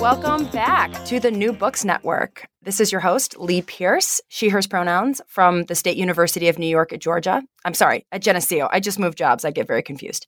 Welcome back to the New Books Network. This is your host, Lee Pierce, she, hers pronouns from the State University of New York at Georgia. I'm sorry, at Geneseo. I just moved jobs. I get very confused.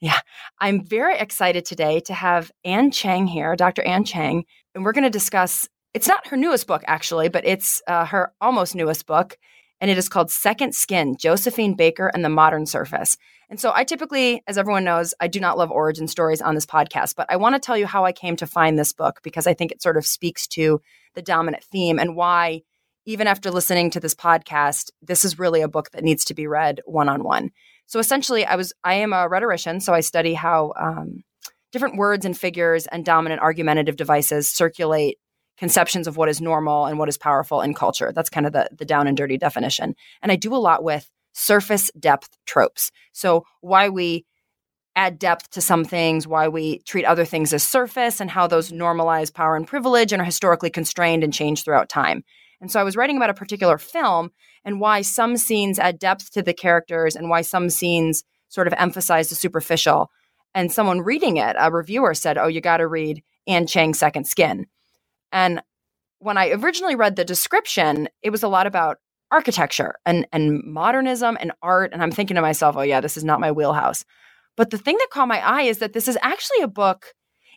Yeah, I'm very excited today to have Anne Cheng here, Dr. Anne Cheng, and we're going to discuss. It's not her newest book, actually, but it's uh, her almost newest book, and it is called Second Skin Josephine Baker and the Modern Surface. And so I typically, as everyone knows, I do not love origin stories on this podcast, but I want to tell you how I came to find this book because I think it sort of speaks to the dominant theme and why, even after listening to this podcast, this is really a book that needs to be read one on one. So essentially, I was I am a rhetorician, so I study how um, different words and figures and dominant argumentative devices circulate conceptions of what is normal and what is powerful in culture. That's kind of the the down and dirty definition. And I do a lot with surface depth tropes. So, why we add depth to some things, why we treat other things as surface, and how those normalize power and privilege and are historically constrained and change throughout time. And so I was writing about a particular film and why some scenes add depth to the characters and why some scenes sort of emphasize the superficial. And someone reading it, a reviewer said, Oh, you got to read Anne Cheng's Second Skin. And when I originally read the description, it was a lot about architecture and and modernism and art and I'm thinking to myself, "Oh yeah, this is not my wheelhouse." But the thing that caught my eye is that this is actually a book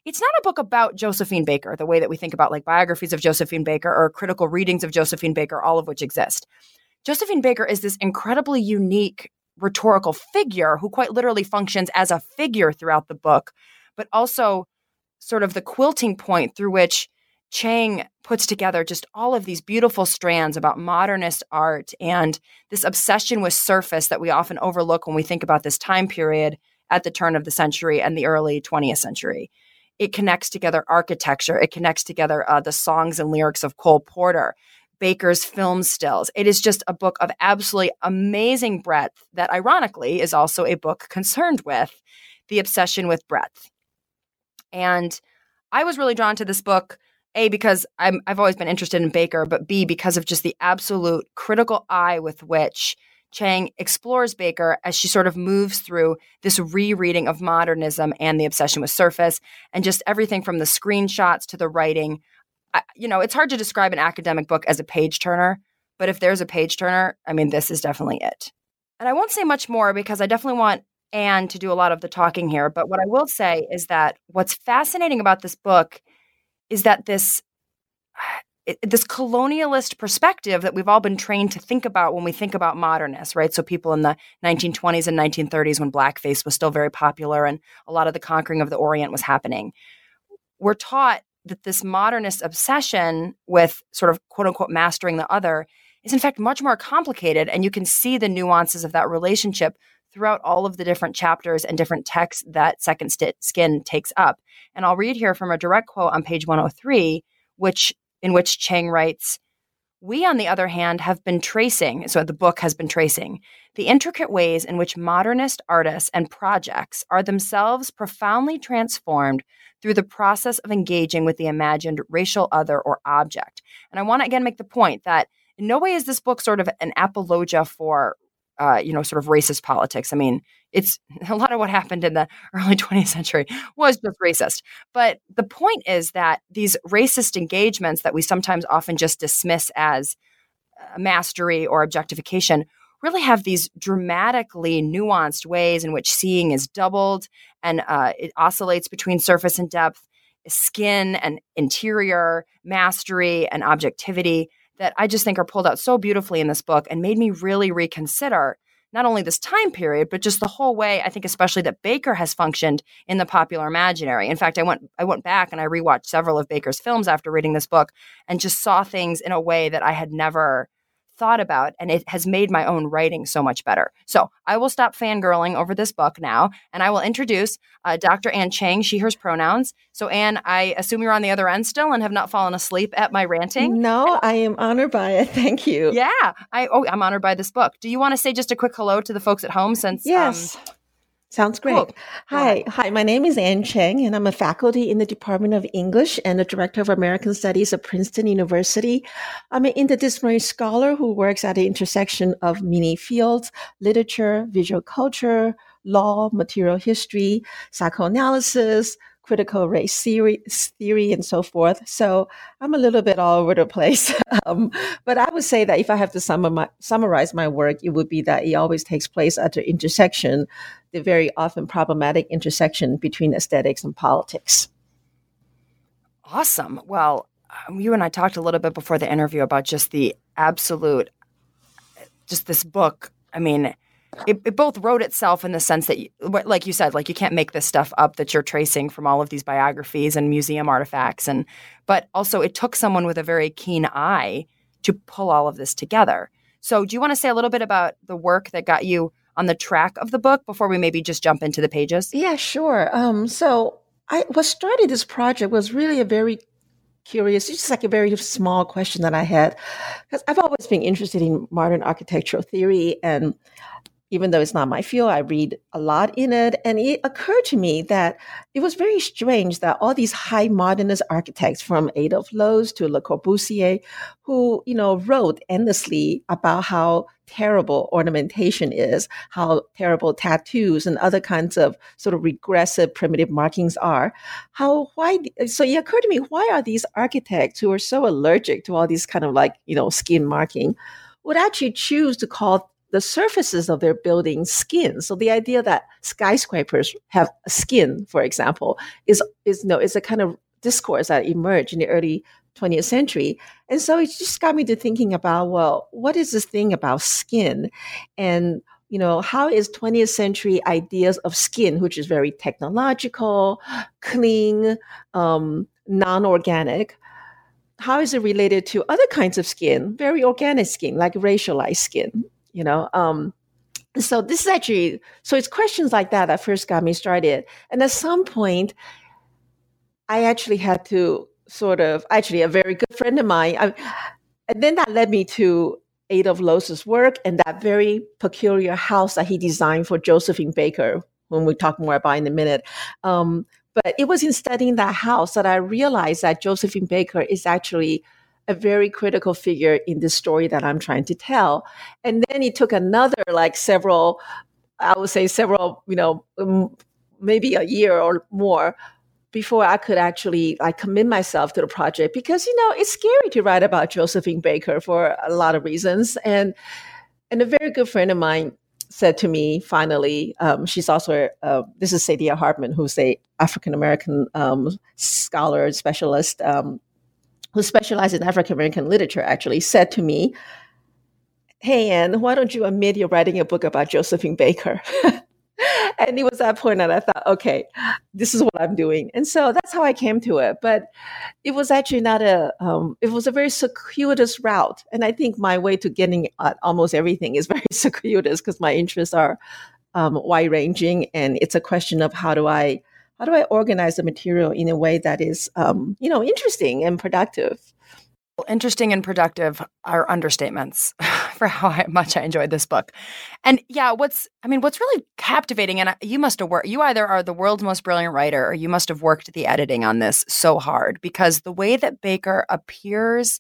it's not a book about Josephine Baker, the way that we think about like biographies of Josephine Baker or critical readings of Josephine Baker, all of which exist. Josephine Baker is this incredibly unique rhetorical figure who quite literally functions as a figure throughout the book, but also sort of the quilting point through which Cheng puts together just all of these beautiful strands about modernist art and this obsession with surface that we often overlook when we think about this time period at the turn of the century and the early 20th century. It connects together architecture, it connects together uh, the songs and lyrics of Cole Porter, Baker's film stills. It is just a book of absolutely amazing breadth that, ironically, is also a book concerned with the obsession with breadth. And I was really drawn to this book a, because I'm, I've always been interested in Baker, but B, because of just the absolute critical eye with which Cheng explores Baker as she sort of moves through this rereading of modernism and the obsession with surface and just everything from the screenshots to the writing. I, you know, it's hard to describe an academic book as a page turner, but if there's a page turner, I mean, this is definitely it. And I won't say much more because I definitely want Anne to do a lot of the talking here. But what I will say is that what's fascinating about this book is that this this colonialist perspective that we've all been trained to think about when we think about modernists, right? So people in the 1920s and 1930s when blackface was still very popular and a lot of the conquering of the Orient was happening. We're taught that this modernist obsession with sort of quote unquote mastering the other is in fact much more complicated and you can see the nuances of that relationship throughout all of the different chapters and different texts that Second Skin takes up. And I'll read here from a direct quote on page 103, which in which Cheng writes, we, on the other hand, have been tracing, so the book has been tracing, the intricate ways in which modernist artists and projects are themselves profoundly transformed through the process of engaging with the imagined racial other or object. And I want to again make the point that in no way is this book sort of an apologia for uh, you know, sort of racist politics. I mean, it's a lot of what happened in the early 20th century was just racist. But the point is that these racist engagements that we sometimes often just dismiss as uh, mastery or objectification really have these dramatically nuanced ways in which seeing is doubled and uh, it oscillates between surface and depth, skin and interior, mastery and objectivity that I just think are pulled out so beautifully in this book and made me really reconsider not only this time period, but just the whole way I think especially that Baker has functioned in the popular imaginary. In fact, I went I went back and I rewatched several of Baker's films after reading this book and just saw things in a way that I had never thought about, and it has made my own writing so much better. So I will stop fangirling over this book now, and I will introduce uh, Dr. Anne Cheng, she, hers pronouns. So, Anne, I assume you're on the other end still and have not fallen asleep at my ranting. No, I am honored by it. Thank you. Yeah, I oh, I'm honored by this book. Do you want to say just a quick hello to the folks at home? Since um, yes. Um, Sounds great. Cool. Hi, hi. My name is Anne Cheng, and I'm a faculty in the Department of English and the Director of American Studies at Princeton University. I'm an interdisciplinary scholar who works at the intersection of many fields: literature, visual culture, law, material history, psychoanalysis, critical race theory, theory and so forth. So I'm a little bit all over the place. um, but I would say that if I have to sum my, summarize my work, it would be that it always takes place at the intersection, the very often problematic intersection between aesthetics and politics. Awesome. Well, um, you and I talked a little bit before the interview about just the absolute, just this book. I mean, it, it, both wrote itself in the sense that, you, like you said, like you can't make this stuff up that you're tracing from all of these biographies and museum artifacts, and but also it took someone with a very keen eye to pull all of this together. So, do you want to say a little bit about the work that got you on the track of the book before we maybe just jump into the pages? Yeah, sure. Um, so, I what started this project was really a very curious. It's just like a very small question that I had because I've always been interested in modern architectural theory and even though it's not my field, I read a lot in it. And it occurred to me that it was very strange that all these high modernist architects from Adolf Loos to Le Corbusier, who, you know, wrote endlessly about how terrible ornamentation is, how terrible tattoos and other kinds of sort of regressive primitive markings are. How, why, so it occurred to me, why are these architects who are so allergic to all these kind of like, you know, skin marking would actually choose to call the surfaces of their buildings skin. So the idea that skyscrapers have skin, for example, is is no is a kind of discourse that emerged in the early 20th century. And so it just got me to thinking about, well, what is this thing about skin? And you know, how is 20th century ideas of skin, which is very technological, clean, um, non-organic, how is it related to other kinds of skin, very organic skin, like racialized skin? You know um, so this is actually so it's questions like that that first got me started and at some point i actually had to sort of actually a very good friend of mine I, and then that led me to Adolf Loos's work and that very peculiar house that he designed for Josephine Baker, when we talk more about in a minute. Um, but it was in studying that house that I realized that Josephine Baker is actually a very critical figure in the story that I'm trying to tell. And then it took another like several, I would say several, you know, um, maybe a year or more before I could actually like commit myself to the project because you know it's scary to write about Josephine Baker for a lot of reasons and and a very good friend of mine said to me finally um, she's also uh, this is Saidiya Hartman who's a African American um, scholar specialist um, who specialized in African American literature, actually said to me, Hey, Anne, why don't you admit you're writing a book about Josephine Baker? and it was that point that I thought, okay, this is what I'm doing. And so that's how I came to it. But it was actually not a, um, it was a very circuitous route. And I think my way to getting at almost everything is very circuitous because my interests are um, wide ranging. And it's a question of how do I how do I organize the material in a way that is, um, you know, interesting and productive? Interesting and productive are understatements for how much I enjoyed this book. And yeah, what's I mean, what's really captivating, and you must have worked. You either are the world's most brilliant writer, or you must have worked the editing on this so hard because the way that Baker appears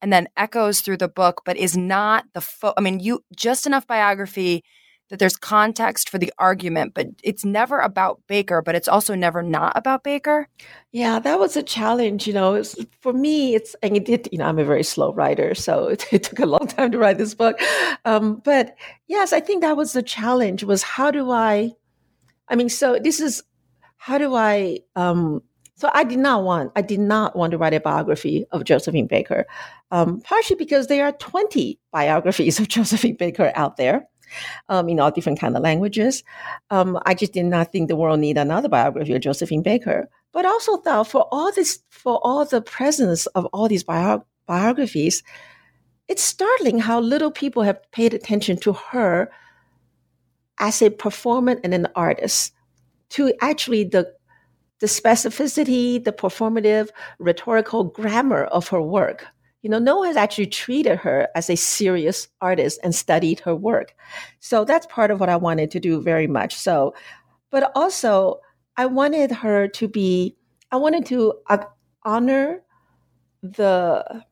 and then echoes through the book, but is not the. Fo- I mean, you just enough biography that there's context for the argument, but it's never about Baker, but it's also never not about Baker. Yeah, that was a challenge. You know, was, for me, it's, and it did, you know, I'm a very slow writer, so it, it took a long time to write this book. Um, but yes, I think that was the challenge was how do I, I mean, so this is, how do I, um, so I did not want, I did not want to write a biography of Josephine Baker, um, partially because there are 20 biographies of Josephine Baker out there um, in all different kind of languages. Um, I just did not think the world need another biography of Josephine Baker, but also thought for all this, for all the presence of all these bio- biographies, it's startling how little people have paid attention to her as a performer and an artist, to actually the the specificity, the performative, rhetorical grammar of her work. You know, no one has actually treated her as a serious artist and studied her work. So that's part of what I wanted to do very much. So, but also I wanted her to be, I wanted to uh, honor the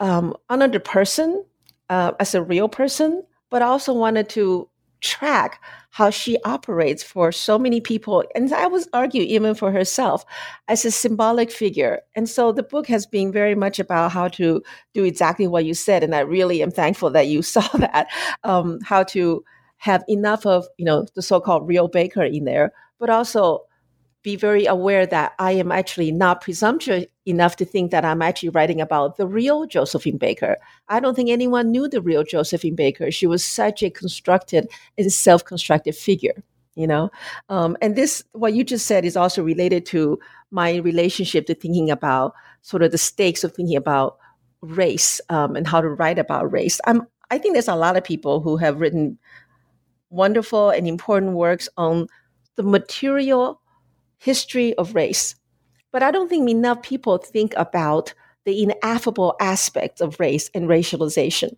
um, honor the person uh, as a real person, but I also wanted to track how she operates for so many people. And I would argue even for herself as a symbolic figure. And so the book has been very much about how to do exactly what you said. And I really am thankful that you saw that, um, how to have enough of, you know, the so-called real baker in there, but also be very aware that I am actually not presumptuous enough to think that I'm actually writing about the real Josephine Baker. I don't think anyone knew the real Josephine Baker. She was such a constructed and self constructed figure, you know? Um, and this, what you just said, is also related to my relationship to thinking about sort of the stakes of thinking about race um, and how to write about race. I'm, I think there's a lot of people who have written wonderful and important works on the material history of race. But I don't think enough people think about the ineffable aspects of race and racialization.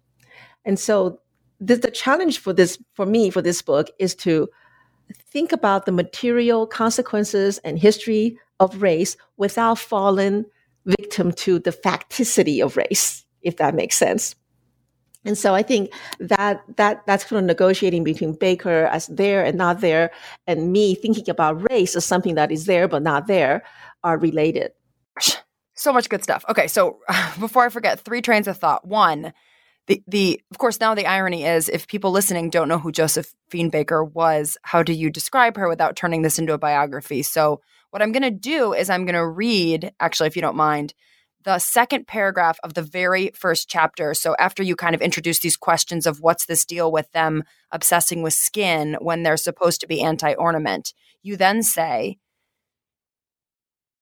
And so the, the challenge for this, for me, for this book is to think about the material consequences and history of race without falling victim to the facticity of race, if that makes sense. And so I think that that that's kind of negotiating between Baker as there and not there, and me thinking about race as something that is there but not there, are related. So much good stuff. Okay, so before I forget, three trains of thought. One, the the of course now the irony is if people listening don't know who Josephine Baker was, how do you describe her without turning this into a biography? So what I'm going to do is I'm going to read, actually, if you don't mind the second paragraph of the very first chapter. So, after you kind of introduce these questions of what's this deal with them obsessing with skin when they're supposed to be anti ornament, you then say,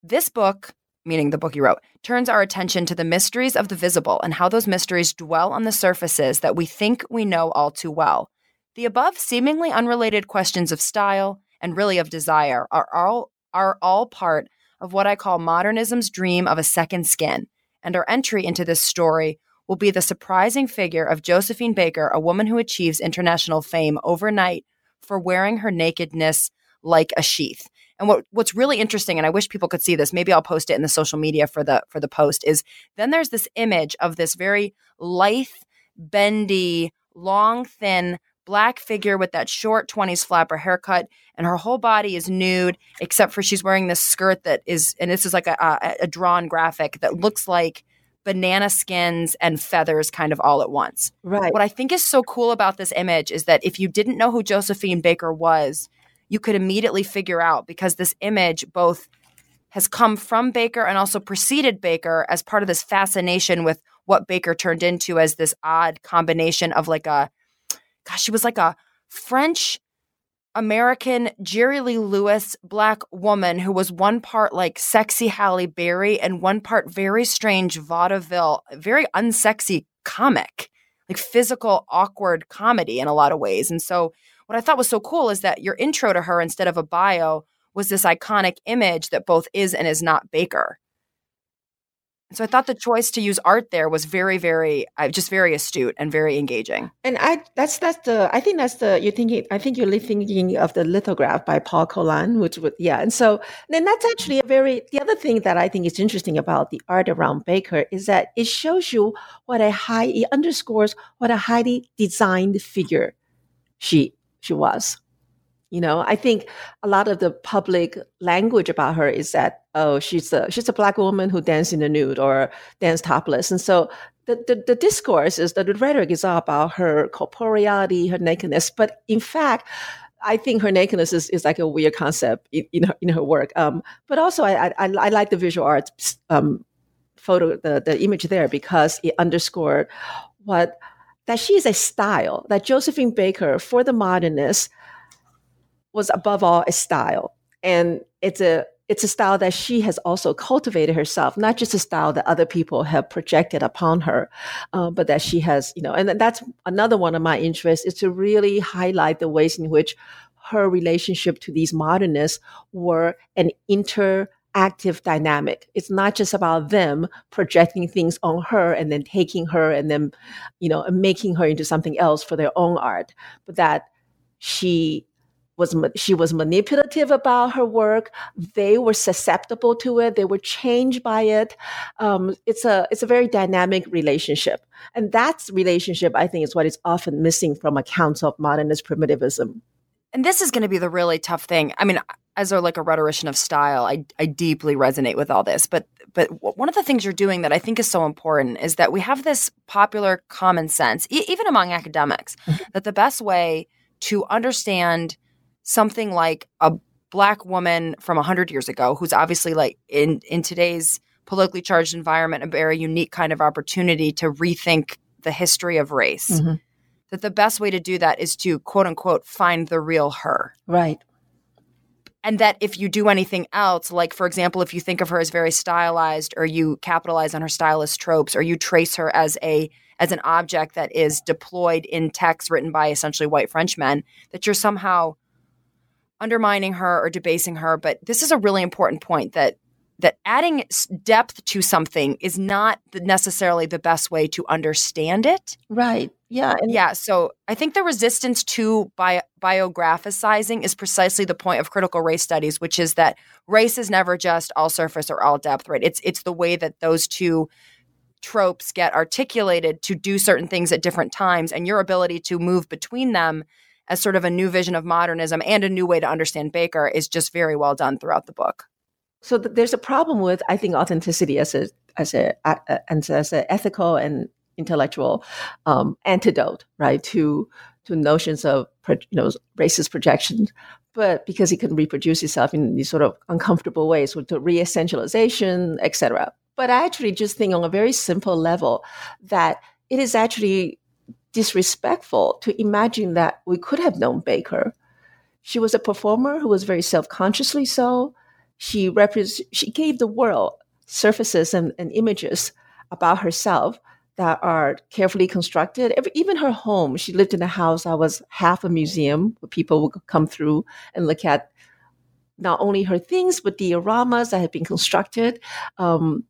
This book, meaning the book you wrote, turns our attention to the mysteries of the visible and how those mysteries dwell on the surfaces that we think we know all too well. The above seemingly unrelated questions of style and really of desire are all, are all part of what I call modernism's dream of a second skin, and our entry into this story will be the surprising figure of Josephine Baker, a woman who achieves international fame overnight for wearing her nakedness like a sheath. And what what's really interesting, and I wish people could see this, maybe I'll post it in the social media for the for the post, is then there's this image of this very lithe, bendy, long, thin black figure with that short 20s flapper haircut and her whole body is nude except for she's wearing this skirt that is and this is like a, a, a drawn graphic that looks like banana skins and feathers kind of all at once. Right. What I think is so cool about this image is that if you didn't know who Josephine Baker was, you could immediately figure out because this image both has come from Baker and also preceded Baker as part of this fascination with what Baker turned into as this odd combination of like a gosh, she was like a French American Jerry Lee Lewis black woman who was one part like sexy Halle Berry and one part very strange vaudeville, very unsexy comic, like physical, awkward comedy in a lot of ways. And so, what I thought was so cool is that your intro to her instead of a bio was this iconic image that both is and is not Baker. So I thought the choice to use art there was very, very, uh, just very astute and very engaging. And I, that's that's the, I think that's the you're thinking. I think you're thinking of the lithograph by Paul Colin, which would, yeah. And so then that's actually a very. The other thing that I think is interesting about the art around Baker is that it shows you what a high, it underscores what a highly designed figure she she was. You know, I think a lot of the public language about her is that oh, she's a she's a black woman who danced in the nude or danced topless, and so the, the, the discourse is that the rhetoric is all about her corporeality, her nakedness. But in fact, I think her nakedness is, is like a weird concept in, in, her, in her work. Um, but also, I, I, I like the visual arts um, photo, the, the image there because it underscored what that she is a style that Josephine Baker for the modernists was above all a style. And it's a it's a style that she has also cultivated herself, not just a style that other people have projected upon her, uh, but that she has, you know, and that's another one of my interests is to really highlight the ways in which her relationship to these modernists were an interactive dynamic. It's not just about them projecting things on her and then taking her and then, you know, making her into something else for their own art, but that she was she was manipulative about her work. They were susceptible to it. They were changed by it. Um, it's a it's a very dynamic relationship, and that relationship I think is what is often missing from accounts of modernist primitivism. And this is going to be the really tough thing. I mean, as a like a rhetorician of style, I I deeply resonate with all this. But but one of the things you're doing that I think is so important is that we have this popular common sense, e- even among academics, mm-hmm. that the best way to understand something like a black woman from 100 years ago who's obviously like in in today's politically charged environment a very unique kind of opportunity to rethink the history of race. Mm-hmm. that the best way to do that is to quote unquote find the real her. Right. And that if you do anything else like for example if you think of her as very stylized or you capitalize on her stylist tropes or you trace her as a as an object that is deployed in text written by essentially white frenchmen that you're somehow undermining her or debasing her, but this is a really important point that that adding depth to something is not necessarily the best way to understand it. Right. Yeah. And- yeah. So I think the resistance to bio- biographicizing is precisely the point of critical race studies, which is that race is never just all surface or all depth. Right. It's it's the way that those two tropes get articulated to do certain things at different times, and your ability to move between them as sort of a new vision of modernism and a new way to understand Baker is just very well done throughout the book. So th- there's a problem with I think authenticity as a as a, a as an ethical and intellectual um, antidote, right, to to notions of you know racist projections. But because it can reproduce itself in these sort of uncomfortable ways, with the re-essentialization, etc. But I actually just think on a very simple level that it is actually disrespectful to imagine that we could have known Baker. She was a performer who was very self-consciously so. She repres- she gave the world surfaces and, and images about herself that are carefully constructed. Even her home, she lived in a house that was half a museum where people would come through and look at not only her things, but the dioramas that had been constructed um,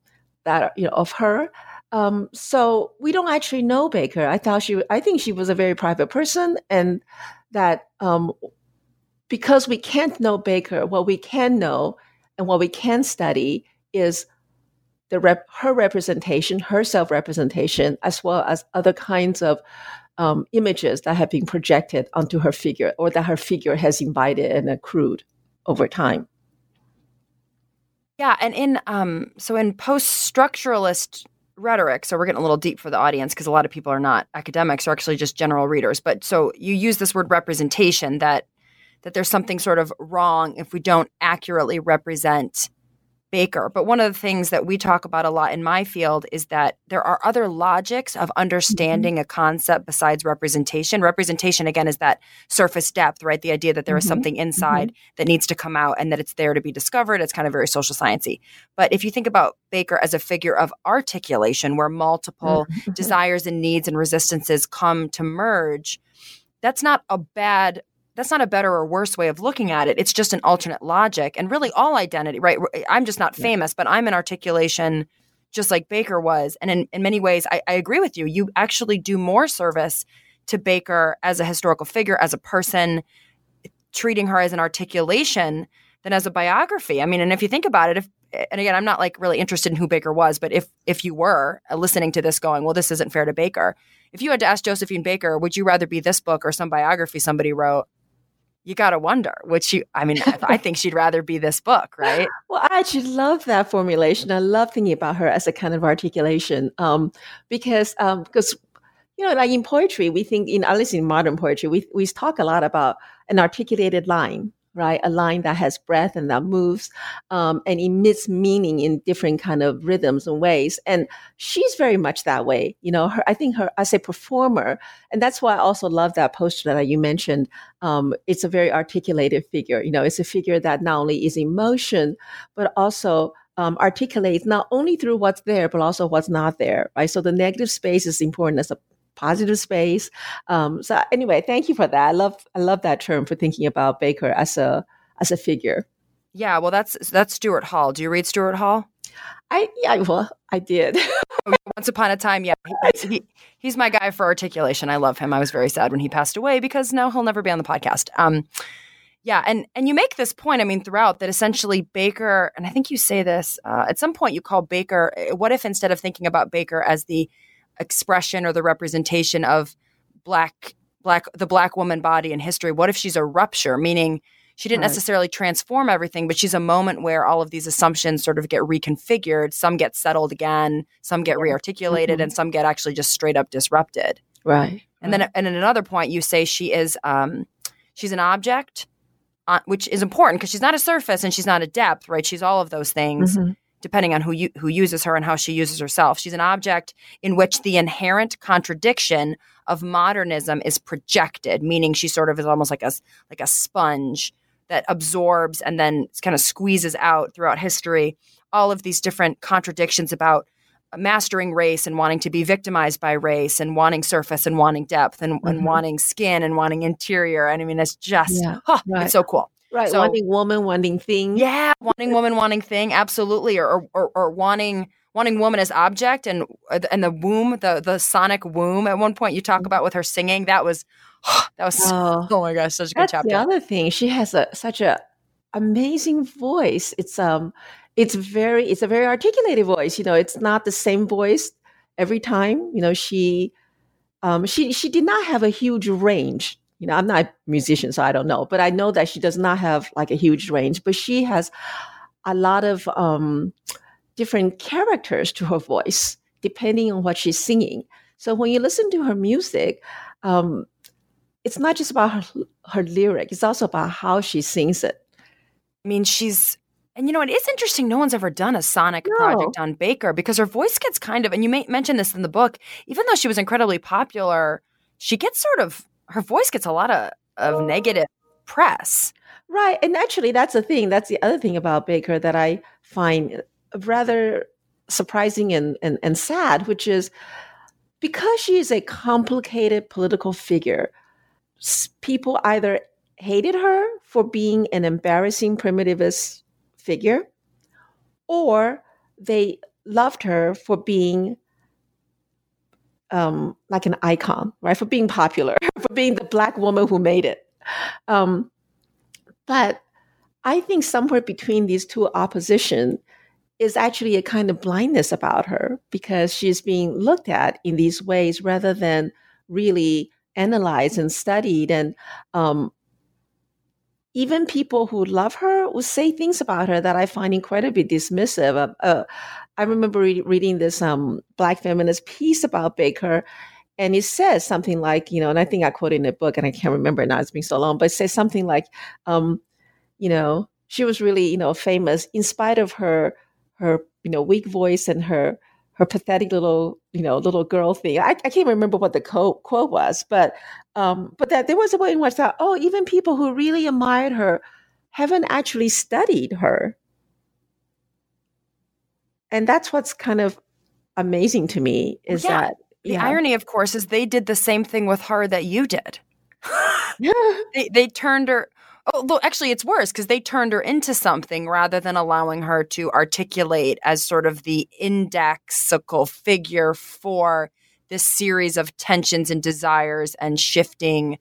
that you know of her. Um, so we don't actually know Baker. I thought she, I think she was a very private person, and that um, because we can't know Baker, what we can know and what we can study is the rep, her representation, her self representation, as well as other kinds of um, images that have been projected onto her figure or that her figure has invited and accrued over time. Yeah, and in um, so in post structuralist rhetoric. So we're getting a little deep for the audience because a lot of people are not academics or actually just general readers. But so you use this word representation that that there's something sort of wrong if we don't accurately represent Baker. But one of the things that we talk about a lot in my field is that there are other logics of understanding mm-hmm. a concept besides representation. Representation, again, is that surface depth, right? The idea that there is mm-hmm. something inside mm-hmm. that needs to come out and that it's there to be discovered. It's kind of very social sciencey. But if you think about Baker as a figure of articulation, where multiple mm-hmm. desires and needs and resistances come to merge, that's not a bad that's not a better or worse way of looking at it. It's just an alternate logic. And really, all identity, right? I'm just not famous, but I'm an articulation just like Baker was. And in, in many ways, I, I agree with you. You actually do more service to Baker as a historical figure, as a person, treating her as an articulation than as a biography. I mean, and if you think about it, if and again, I'm not like really interested in who Baker was, but if if you were uh, listening to this, going, well, this isn't fair to Baker. If you had to ask Josephine Baker, would you rather be this book or some biography somebody wrote? You got to wonder, which you, I mean, I think she'd rather be this book, right? Well, I actually love that formulation. I love thinking about her as a kind of articulation um, because, um, because, you know, like in poetry, we think, in at least in modern poetry, we, we talk a lot about an articulated line, right? A line that has breath and that moves um, and emits meaning in different kind of rhythms and ways. And she's very much that way. You know, her, I think her as a performer, and that's why I also love that poster that you mentioned. Um, it's a very articulated figure. You know, it's a figure that not only is emotion, but also um, articulates not only through what's there, but also what's not there, right? So the negative space is important as a positive space. Um, so anyway, thank you for that. I love I love that term for thinking about Baker as a as a figure. Yeah, well, that's that's Stuart Hall. Do you read Stuart Hall? I yeah, well, I did. Once upon a time, yeah, he, he, he's my guy for articulation. I love him. I was very sad when he passed away because now he'll never be on the podcast. Um, yeah, and and you make this point. I mean, throughout that essentially Baker, and I think you say this uh, at some point. You call Baker. Eh, what if instead of thinking about Baker as the expression or the representation of black black the black woman body in history. What if she's a rupture? Meaning she didn't right. necessarily transform everything but she's a moment where all of these assumptions sort of get reconfigured. Some get settled again some get rearticulated mm-hmm. and some get actually just straight up disrupted. Right. And then and at another point you say she is um she's an object uh, which is important because she's not a surface and she's not a depth right? She's all of those things. Mm-hmm depending on who you, who uses her and how she uses herself. She's an object in which the inherent contradiction of modernism is projected, meaning she sort of is almost like a like a sponge that absorbs and then kind of squeezes out throughout history all of these different contradictions about mastering race and wanting to be victimized by race and wanting surface and wanting depth and, mm-hmm. and wanting skin and wanting interior. And I mean, it's just, yeah, right. it's so cool. Right. So, wanting woman, wanting thing. Yeah. Wanting woman, wanting thing. Absolutely. Or, or, or wanting, wanting woman as object and, and the womb, the, the sonic womb. At one point you talk about with her singing, that was, that was, oh, oh my gosh, such a good chapter. The other thing, she has a, such a amazing voice. It's, um, it's very, it's a very articulated voice. You know, it's not the same voice every time. You know, she, um, she, she did not have a huge range you know, I'm not a musician, so I don't know, but I know that she does not have like a huge range, but she has a lot of um, different characters to her voice, depending on what she's singing. So when you listen to her music, um, it's not just about her, her lyric, it's also about how she sings it. I mean, she's and you know, it is interesting. No one's ever done a sonic no. project on Baker because her voice gets kind of, and you may mention this in the book, even though she was incredibly popular, she gets sort of her voice gets a lot of, of oh. negative press. Right. And actually, that's the thing. That's the other thing about Baker that I find rather surprising and, and, and sad, which is because she is a complicated political figure, people either hated her for being an embarrassing primitivist figure or they loved her for being um, like an icon, right? For being popular, for being the black woman who made it. Um, but I think somewhere between these two opposition is actually a kind of blindness about her because she's being looked at in these ways rather than really analyzed and studied and um, even people who love her will say things about her that I find incredibly dismissive. Uh, uh, I remember re- reading this um, Black feminist piece about Baker, and it says something like, you know, and I think I quoted in a book, and I can't remember now; it's been so long, but it says something like, um, you know, she was really, you know, famous in spite of her her you know weak voice and her her pathetic little, you know, little girl thing. I, I can't remember what the quote, quote was, but um, but that there was a way in which I thought, oh, even people who really admired her haven't actually studied her. And that's what's kind of amazing to me is yeah. that the yeah. irony, of course, is they did the same thing with her that you did. they, they turned her Oh, actually, it's worse because they turned her into something rather than allowing her to articulate as sort of the indexical figure for this series of tensions and desires and shifting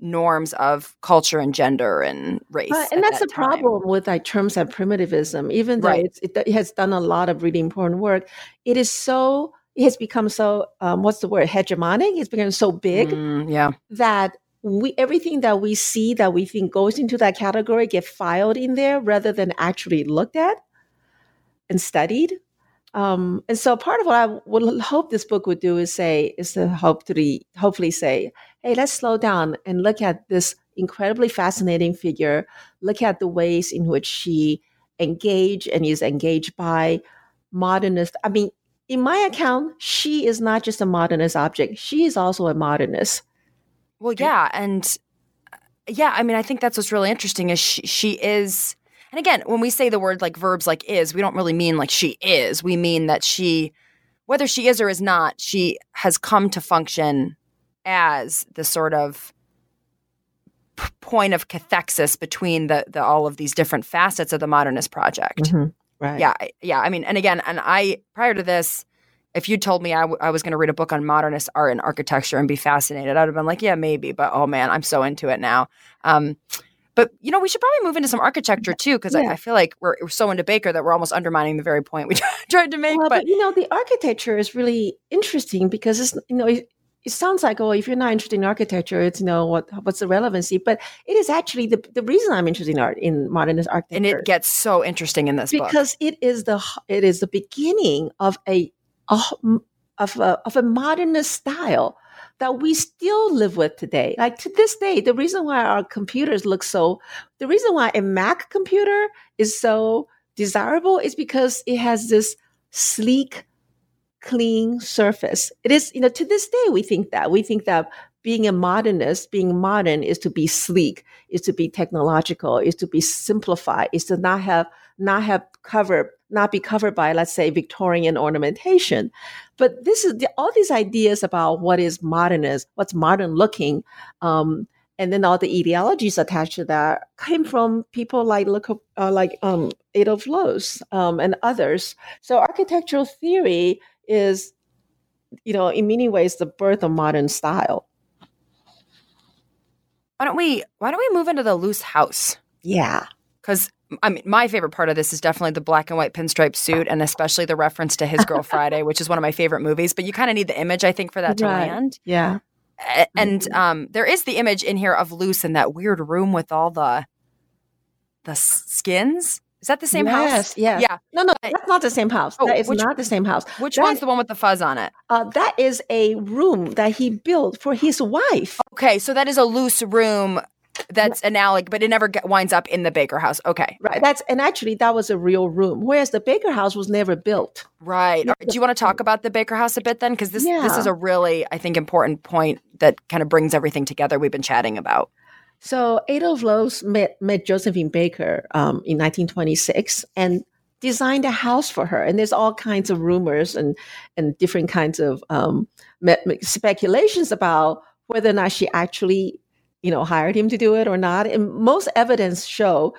norms of culture and gender and race. Uh, and that's that the time. problem with like terms of primitivism. Even though right. it, it, has done a lot of really important work, it is so it has become so um, what's the word hegemonic. It's become so big, mm, yeah, that we everything that we see that we think goes into that category get filed in there rather than actually looked at and studied. Um, and so part of what I would hope this book would do is say is to hope to hopefully say, hey, let's slow down and look at this incredibly fascinating figure. Look at the ways in which she engaged and is engaged by modernist. I mean, in my account, she is not just a modernist object; she is also a modernist. Well, yeah, and yeah, I mean, I think that's what's really interesting is she, she is. And again, when we say the word like verbs like is, we don't really mean like she is. We mean that she, whether she is or is not, she has come to function as the sort of point of cathexis between the, the all of these different facets of the modernist project. Mm-hmm. Right. Yeah, yeah. I mean, and again, and I prior to this, if you told me I, w- I was going to read a book on modernist art and architecture and be fascinated, I'd have been like, yeah, maybe. But oh man, I'm so into it now. Um, but you know, we should probably move into some architecture too, because yeah. I, I, feel like we're, we're, so into Baker that we're almost undermining the very point we tried to make. Well, but, but, you know, the architecture is really interesting because it's you know it, it, sounds like oh, if you're not interested in architecture, it's you know what what's the relevancy? But it is actually the the reason I'm interested in art in modernist architecture, and it gets so interesting in this because book. it is the it is the beginning of a, a of a, of a modernist style that we still live with today. Like to this day, the reason why our computers look so, the reason why a Mac computer is so desirable is because it has this sleek, clean surface. It is, you know, to this day, we think that. We think that being a modernist, being modern is to be sleek, is to be technological, is to be simplified, is to not have, not have covered not be covered by, let's say, Victorian ornamentation. But this is the, all these ideas about what is modernist, what's modern looking, um, and then all the ideologies attached to that came from people like uh, like um, Adolf Loos um, and others. So architectural theory is, you know, in many ways, the birth of modern style. Why don't we Why don't we move into the Loos house? Yeah, because I mean, my favorite part of this is definitely the black and white pinstripe suit, and especially the reference to His Girl Friday, which is one of my favorite movies. But you kind of need the image, I think, for that to right. land. Yeah. And um, there is the image in here of Loos in that weird room with all the the skins. Is that the same yes, house? Yeah. Yeah. No, no, that's not the same house. Oh, that is which, not the same house. Which that, one's the one with the fuzz on it? Uh, that is a room that he built for his wife. Okay, so that is a Loos room that's analog, but it never get, winds up in the Baker House. Okay, right. That's and actually that was a real room, whereas the Baker House was never built. Right. Do you want to talk about the Baker House a bit then? Because this yeah. this is a really I think important point that kind of brings everything together we've been chatting about. So Adolf Loos met met Josephine Baker um, in 1926 and designed a house for her. And there's all kinds of rumors and and different kinds of um, speculations about whether or not she actually you know, hired him to do it or not. And most evidence show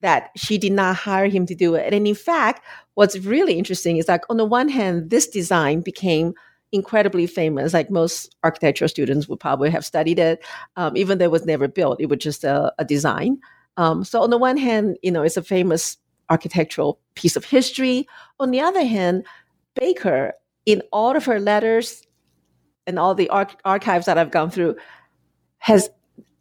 that she did not hire him to do it. And in fact, what's really interesting is like on the one hand, this design became incredibly famous. Like most architectural students would probably have studied it, um, even though it was never built. It was just a, a design. Um, so on the one hand, you know, it's a famous architectural piece of history. On the other hand, Baker, in all of her letters and all the arch- archives that I've gone through, has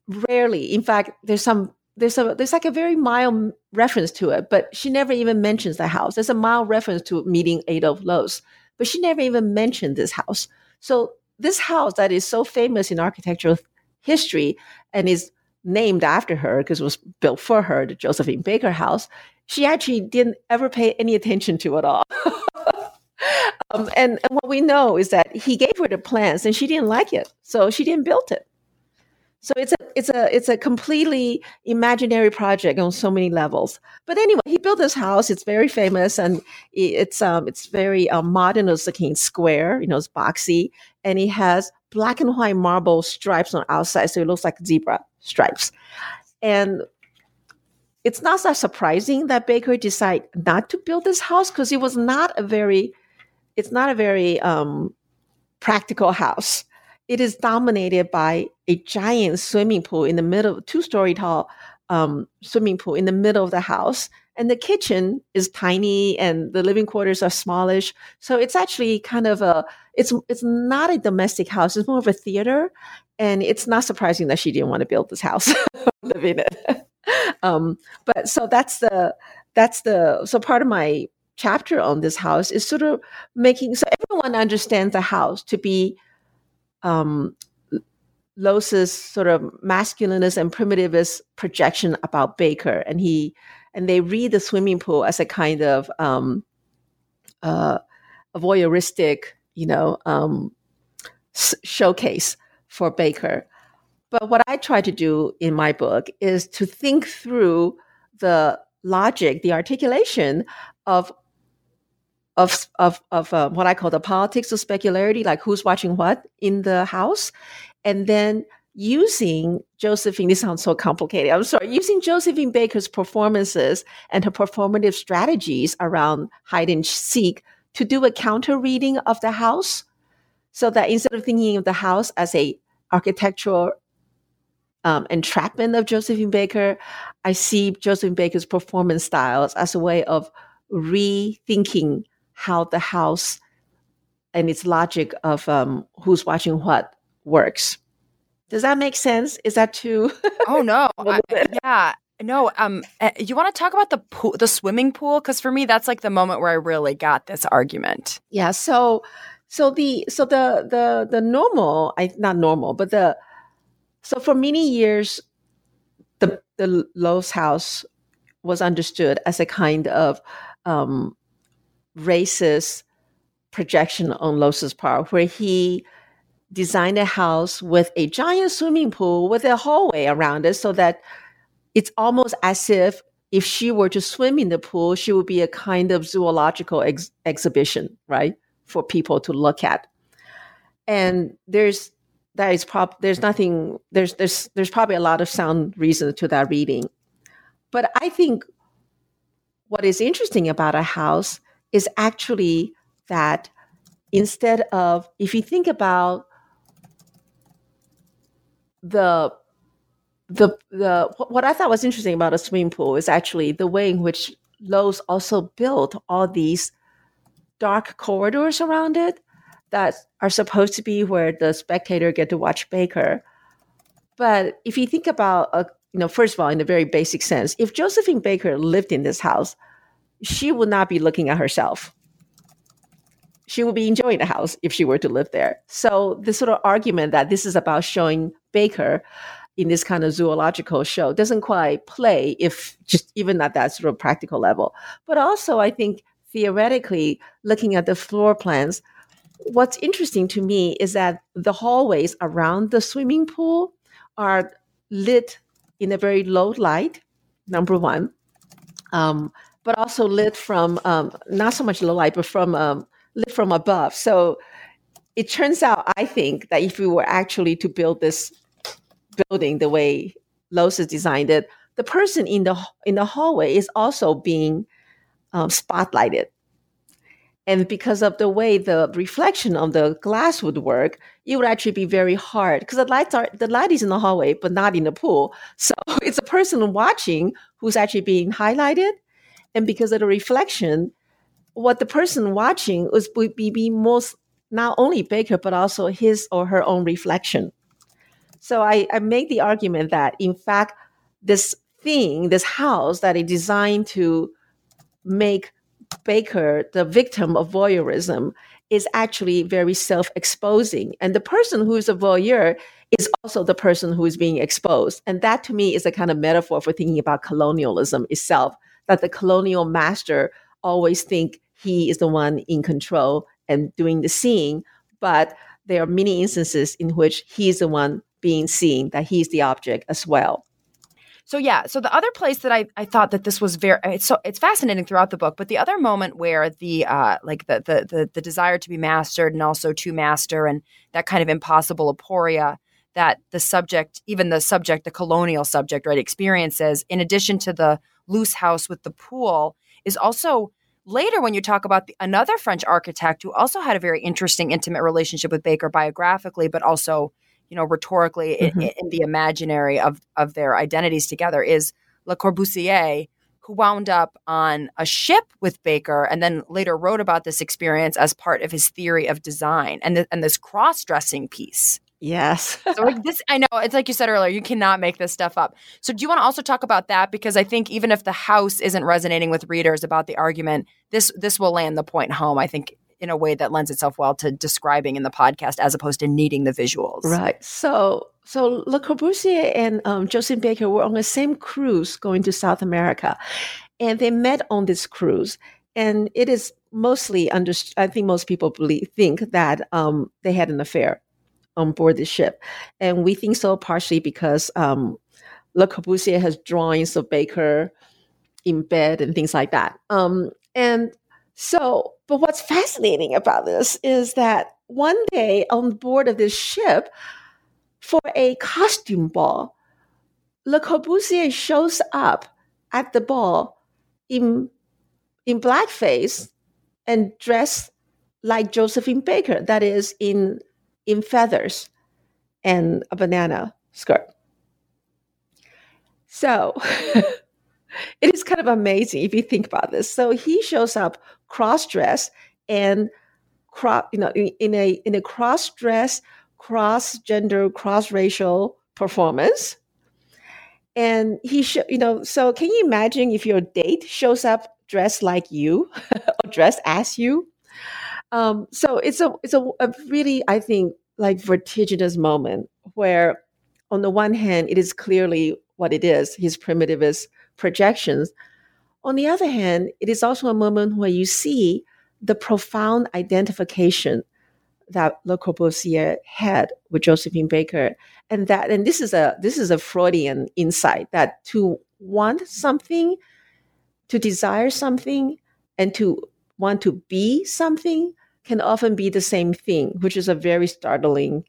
rarely. In fact, there's some there's a there's like a very mild reference to it, but she never even mentions the house. There's a mild reference to meeting Adolf Loos, but she never even mentioned this house. So this house that is so famous in architectural history and is named after her because it was built for her, the Josephine Baker House, she actually didn't ever pay any attention to it at all. um, and, and what we know is that he gave her the plans and she didn't like it, so she didn't build it. So it's a it's a it's a completely imaginary project on so many levels. But anyway, he built this house. It's very famous and it's um it's very um, modern looking square. You know, it's boxy and it has black and white marble stripes on outside, so it looks like zebra stripes. And it's not that surprising that Baker decided not to build this house because it was not a very it's not a very um, practical house it is dominated by a giant swimming pool in the middle, two story tall um, swimming pool in the middle of the house. And the kitchen is tiny and the living quarters are smallish. So it's actually kind of a, it's, it's not a domestic house. It's more of a theater. And it's not surprising that she didn't want to build this house, live in it. um, but so that's the, that's the, so part of my chapter on this house is sort of making, so everyone understands the house to be um, Loos's sort of masculinist and primitivist projection about Baker, and he and they read the swimming pool as a kind of um, uh, a voyeuristic, you know, um, s- showcase for Baker. But what I try to do in my book is to think through the logic, the articulation of of of of uh, what I call the politics of specularity, like who's watching what in the house, and then using Josephine. This sounds so complicated. I'm sorry. Using Josephine Baker's performances and her performative strategies around hide and seek to do a counter reading of the house, so that instead of thinking of the house as a architectural um, entrapment of Josephine Baker, I see Josephine Baker's performance styles as a way of rethinking how the house and its logic of um, who's watching what works. Does that make sense? Is that too? oh no, I, yeah, no. Um, eh, you want to talk about the pool, the swimming pool? Because for me, that's like the moment where I really got this argument. Yeah. So, so the so the the the normal, I not normal, but the so for many years, the the Loos house was understood as a kind of um, racist projection on Loos's part, where he designed a house with a giant swimming pool with a hallway around it, so that it's almost as if if she were to swim in the pool, she would be a kind of zoological ex- exhibition, right, for people to look at. And there's that is prob there's nothing there's there's there's probably a lot of sound reason to that reading, but I think what is interesting about a house is actually that instead of if you think about the the the what I thought was interesting about a swimming pool is actually the way in which Loos also built all these dark corridors around it that are supposed to be where the spectator get to watch Baker. But if you think about a you know, first of all, in a very basic sense, if Josephine Baker lived in this house, she would not be looking at herself. She would be enjoying the house if she were to live there. So, this sort of argument that this is about showing Baker in this kind of zoological show doesn't quite play if just even at that sort of practical level. But also, I think theoretically, looking at the floor plans, what's interesting to me is that the hallways around the swimming pool are lit in a very low light, number one, um, but also lit from um, not so much low light, but from um, lit from above. So it turns out, I think, that if we were actually to build this building the way Loos has designed it, the person in the in the hallway is also being um, spotlighted. And because of the way the reflection of the glass would work, it would actually be very hard because the lights are the light is in the hallway, but not in the pool. So it's a person watching who's actually being highlighted. And because of the reflection, what the person watching was would be, be most not only Baker, but also his or her own reflection. So I, I make the argument that in fact, this thing, this house that is designed to make Baker the victim of voyeurism is actually very self exposing. And the person who is a voyeur is also the person who is being exposed. And that to me is a kind of metaphor for thinking about colonialism itself, that the colonial master always think he is the one in control and doing the seeing. But there are many instances in which he's the one being seen, that he's the object as well. So yeah, so the other place that I, I thought that this was very it's so it's fascinating throughout the book, but the other moment where the uh like the the the, the desire to be mastered and also to master and that kind of impossible aporia that the subject, even the subject, the colonial subject, right, experiences, in addition to the Loos house with the pool, is also later when you talk about the, another French architect who also had a very interesting, intimate relationship with Baker biographically, but also you know, rhetorically mm-hmm. in, in, the imaginary of of their identities together is Le Corbusier, who wound up on a ship with Baker and then later wrote about this experience as part of his theory of design and th- and this cross dressing piece. Yes. so like this, I know it's like you said earlier, you cannot make this stuff up. So do you want to also talk about that because I think even if the house isn't resonating with readers about the argument, this this will land the point home. I think in a way that lends itself well to describing in the podcast as opposed to needing the visuals. Right. So so Le Corbusier and um, Josephine Baker were on the same cruise going to South America, and they met on this cruise. And it is mostly under. I think most people believe think that um, they had an affair on board the ship, and we think so partially because um, Le Corbusier has drawings of Baker in bed and things like that. Um, and so, but what's fascinating about this is that one day on board of this ship for a costume ball, Le Corbusier shows up at the ball in in blackface and dressed like Josephine Baker, that is in in feathers and a banana skirt. So it is kind of amazing if you think about this. So he shows up cross dressed and cross, you know, in, a in a cross dress, cross gender, cross racial performance. And he should, you know, so can you imagine if your date shows up dressed like you or dressed as you? Um, so it's a it's a, a really, I think, like vertiginous moment where on the one hand, it is clearly what it is, his primitivist projections. On the other hand, it is also a moment where you see the profound identification that Le Corbusier had with Josephine Baker, and that and this is a this is a Freudian insight that to want something, to desire something, and to want to be something can often be the same thing, which is a very startling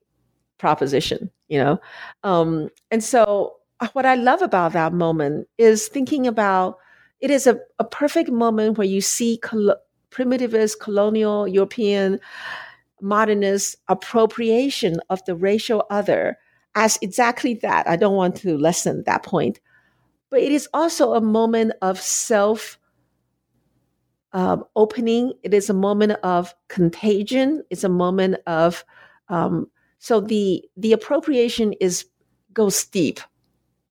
proposition, you know. Um, and so, uh, what I love about that moment is thinking about it is a, a perfect moment where you see col- primitivist, colonial, European, modernist appropriation of the racial other as exactly that. I don't want to lessen that point. But it is also a moment of self um, opening. It is a moment of contagion. It's a moment of um, so the the appropriation is goes deep.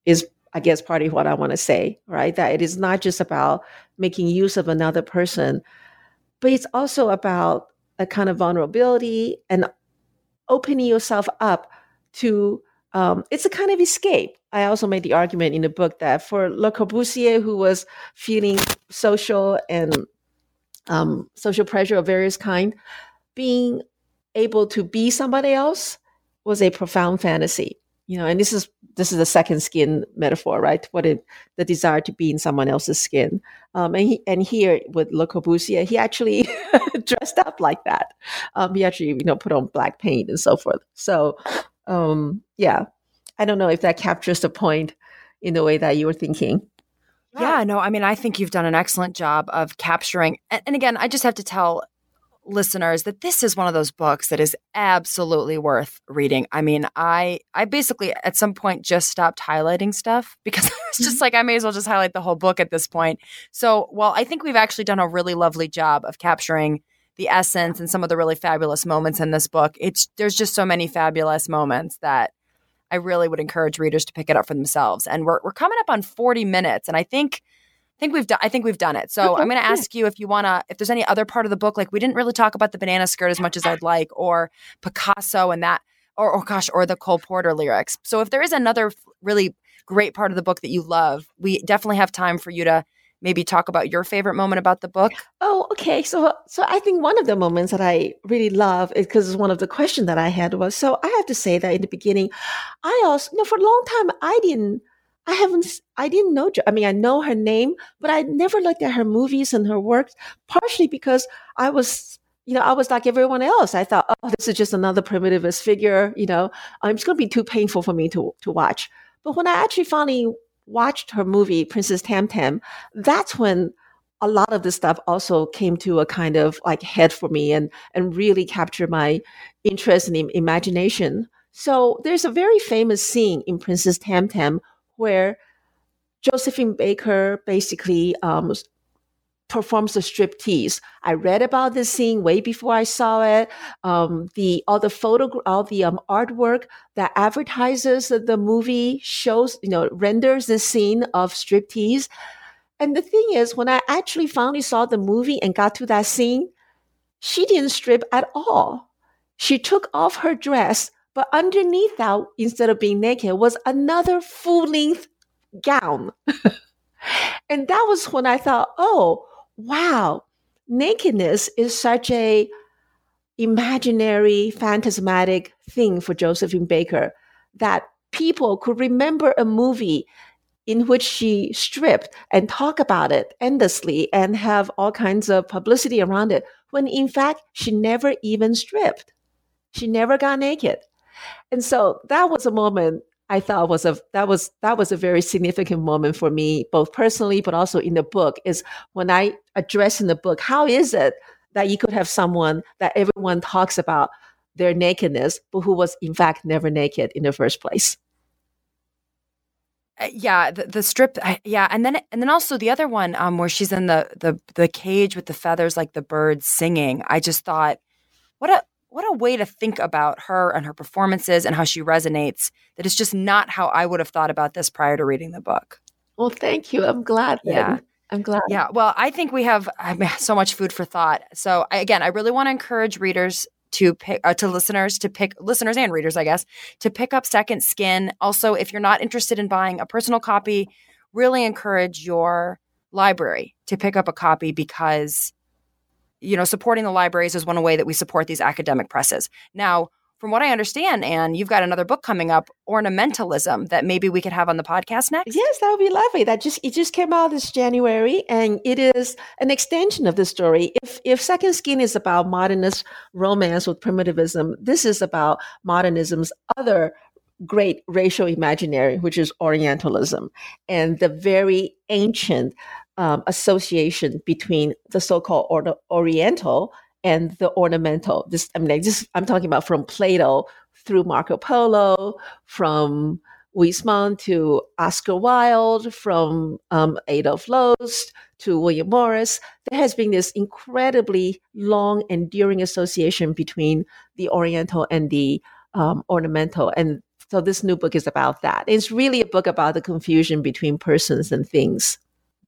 Is I guess part of what I want to say, right? That it is not just about making use of another person, but it's also about a kind of vulnerability and opening yourself up to um, it's a kind of escape. I also made the argument in the book that for Le Corbusier, who was feeling social and um, social pressure of various kind, being able to be somebody else was a profound fantasy you know and this is this is the second skin metaphor right? What it the desire to be in someone else's skin. Um, and he, and here with Le Corbusier he actually dressed up like that. Um, he actually you know put on black paint and so forth. So um, yeah i don't know if that captures the point in the way that you were thinking yeah, no, I mean, I think you've done an excellent job of capturing. And, and, again, I just have to tell listeners that this is one of those books that is absolutely worth reading. I mean, I I basically at some point just stopped highlighting stuff because it's just mm-hmm. like I may as well just highlight the whole book at this point. So, well, I think we've actually done a really lovely job of capturing the essence and some of the really fabulous moments in this book. It's there's just so many fabulous moments that I really would encourage readers to pick it up for themselves. And we're we're coming up on 40 minutes and I think think we've done. I think we've done it. So okay. I'm going to ask you if you want to, if there's any other part of the book, like we didn't really talk about the banana skirt as much as I'd like, or Picasso and that, or, or gosh, or the Cole Porter lyrics. So if there is another really great part of the book that you love, we definitely have time for you to maybe talk about your favorite moment about the book. Oh, okay. So, so I think one of the moments that I really love is because one of the questions that I had was, so I have to say that in the beginning, I also, you know, for a long time, I didn't I haven't, I didn't know, I mean, I know her name, but I never looked at her movies and her works, partially because I was, you know, I was like everyone else. I thought, oh, this is just another primitivist figure, you know, it's going to be too painful for me to, to watch. But when I actually finally watched her movie, Princess Tam Tam, that's when a lot of this stuff also came to a kind of like head for me and, and really captured my interest and imagination. So there's a very famous scene in Princess Tam Tam where Josephine Baker basically um, performs a striptease. I read about this scene way before I saw it. Um, the all the photo, all the um, artwork that advertises the movie shows, you know, renders the scene of striptease. And the thing is, when I actually finally saw the movie and got to that scene, she didn't strip at all. She took off her dress But underneath that, instead of being naked, was another full length gown. and that was when I thought, oh, wow, nakedness is such a imaginary, phantasmatic thing for Josephine Baker that people could remember a movie in which she stripped and talk about it endlessly and have all kinds of publicity around it when in fact she never even stripped. She never got naked. And so that was a moment i thought was a that was that was a very significant moment for me both personally but also in the book is when i address in the book how is it that you could have someone that everyone talks about their nakedness but who was in fact never naked in the first place uh, yeah, the, the strip. Uh, yeah, and then and then also the other one, um, where she's in the the the cage with the feathers, like the birds singing. I just thought, what a what a way to think about her and her performances and how she resonates. That is just not how I would have thought about this prior to reading the book. Well, thank you. I'm glad. Then. Yeah. I'm glad. Yeah. Well, I think we have so much food for thought. So, again, I really want to encourage readers to pick uh, to listeners to pick listeners and readers, I guess, to pick up Second Skin. Also, if you're not interested in buying a personal copy, really encourage your library to pick up a copy because you know supporting the libraries is one way that we support these academic presses. Now, from what I understand, Anne, you've got another book coming up, Ornamentalism, that maybe we could have on the podcast next. Yes, that would be lovely. That just it just came out this January, and it is an extension of the story. If if Second Skin is about modernist romance with primitivism, this is about modernism's other great racial imaginary, which is Orientalism, and the very ancient um, association between the so-called or- Oriental and the ornamental. This, I mean, like this, I'm talking about from Plato through Marco Polo, from Huysmans to Oscar Wilde, from um, Adolf Loos to William Morris. There has been this incredibly long, enduring association between the Oriental and the um, ornamental. And so this new book is about that. It's really a book about the confusion between persons and things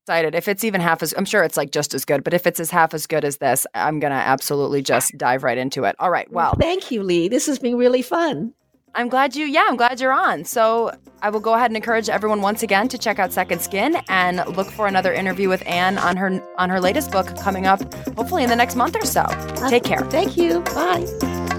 excited. If it's even half as, I'm sure it's like just as good, but if it's as half as good as this, I'm going to absolutely just dive right into it. All right. Well, thank you, Lee. This has been really fun. I'm glad you, yeah, I'm glad you're on. So I will go ahead and encourage everyone once again to check out Second Skin and look for another interview with Anne on her on her latest book coming up, hopefully in the next month or so. Take care. Thank you. Bye.